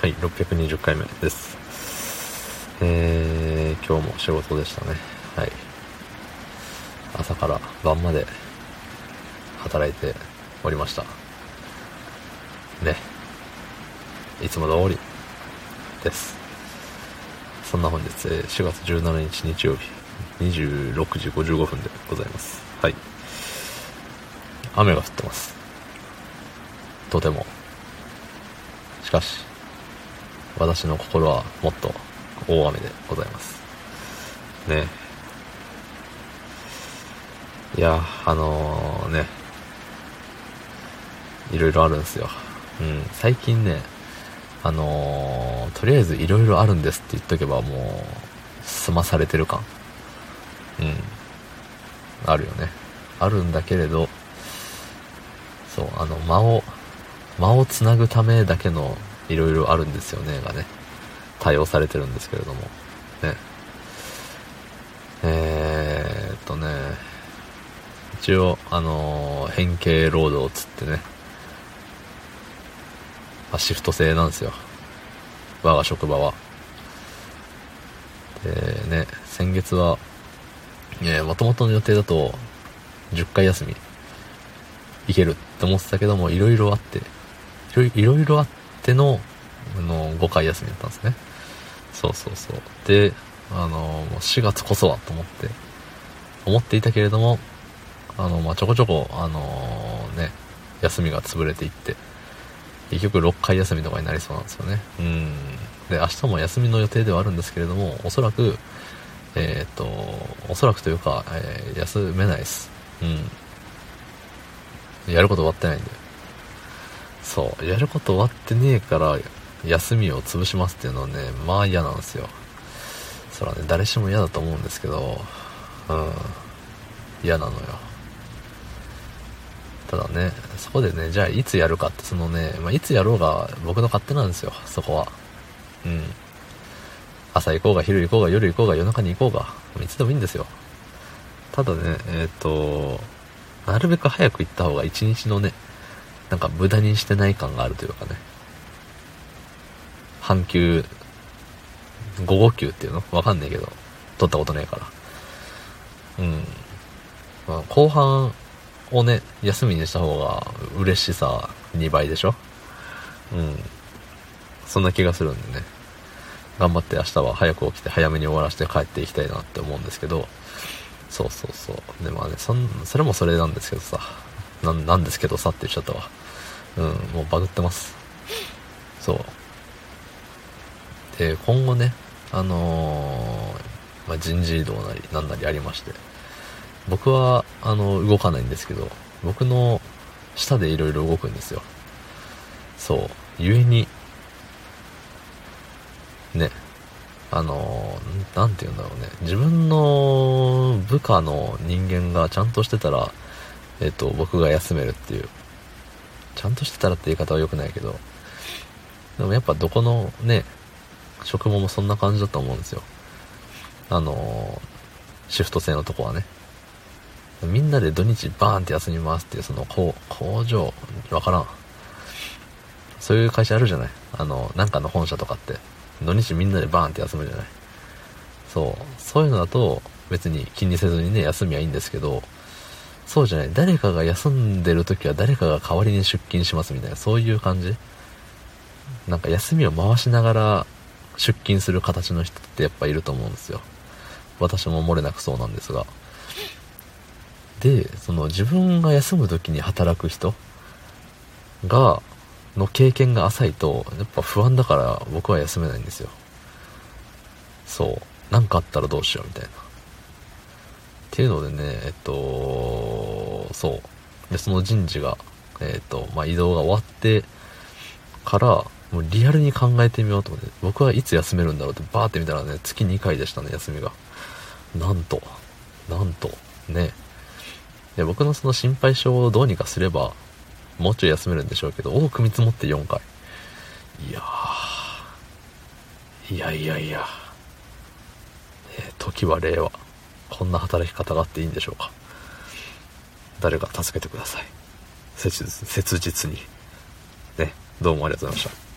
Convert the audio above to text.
はい、620回目です。えー、今日も仕事でしたね。はい。朝から晩まで働いておりました。ね。いつも通りです。そんな本日、4月17日日曜日、26時55分でございます。はい。雨が降ってます。とても。しかし、私の心はもっと大雨でございます。ね。いや、あのね、いろいろあるんですよ。うん、最近ね、あのーとりあえずいろいろあるんですって言っとけばもう、済まされてる感。うん。あるよね。あるんだけれど、そう、あの、間を、間をつなぐためだけのいろいろあるんですよね、がね、対応されてるんですけれども、ね。えーっとね、一応、あのー変形労働つってね、まあ、シフト制なんですよ。我が職場は。でね、先月は、えー、元々の予定だと、10回休み、いけるって思ってたけども、いろいろあって、いろいろあっての、あの、5回休みだったんですね。そうそうそう。で、あの、4月こそはと思って、思っていたけれども、あの、まあ、ちょこちょこ、あのね、休みが潰れていって、結局6回休みとかになりそうなんですよね。うん。で、明日も休みの予定ではあるんですけれども、おそらく、えっ、と、おそらくというか、えー休めないです。うん。やること終わってないんで。そう、やること終わってねえから、休みを潰しますっていうのはね、まあ嫌なんですよ。そらね、誰しも嫌だと思うんですけど、うん。嫌なのよ。ただね、そこでね、じゃあいつやるかって、そのね、まあ、いつやろうが僕の勝手なんですよ、そこは。うん。朝行こうが、昼行こうが、夜行こうが、夜中に行こうが、いつでもいいんですよ。ただね、えっ、と、なるべく早く行った方が一日のね、なんか無駄にしてない感があるというかね。半休、午後休っていうの？わかんないけど、取ったことないから。うん。まあ、後半をね、休みにした方が嬉しさ2倍でしょ？うん。そんな気がするんでね。頑張って明日は早く起きて早めに終わらせて帰っていきたいなって思うんですけど、そうそうそう。で、まあね、そん、それもそれなんですけどさ。な、なんですけどさって言っちゃったわ。うん、もうバグってます。そう。で、今後ね、あのーまあ、人事異動なり、なんなりありまして。僕は、あの、動かないんですけど、僕の下でいろいろ動くんですよ。そう。ゆえに、ね、あのーなんて言うんだろうね。自分の部下の人間がちゃんとしてたら、えっ、と、僕が休めるっていう。んとしてたらって言い方は良くないけど、でもやっぱどこのね、職場もそんな感じだと思うんですよ。あのシフト制のとこはね。みんなで土日バーンって休みますっていう、その工工場、わからん。そういう会社あるじゃないあの、なんかの本社とかって。土日みんなでバーンって休むじゃないそう。そういうのだと別に気にせずにね、休みはいいんですけど、そうじゃない。誰かが休んでる時は誰かが代わりに出勤しますみたいな、そういう感じ？なんか休みを回しながら出勤する形の人ってやっぱいると思うんですよ。私も漏れなくそうなんですが。で、その自分が休む時に働く人が、の経験が浅いと、やっぱ不安だから僕は休めないんですよ。そう。なんかあったらどうしようみたいな。っていうのでね、えっと、そう。で、その人事が、えっと、まあ、移動が終わってから、もうリアルに考えてみようと思って、僕はいつ休めるんだろうってバーって見たらね、月2回でしたね、休みが。なんと、なんと、ね。で、僕のその心配性をどうにかすれば、もうちょい休めるんでしょうけど、多く見積もって4回。いやー、いやいやいや、え時は令和。こんな働き方があっていいんでしょうか。誰か助けてください。切実、切実に。ね、どうもありがとうございました。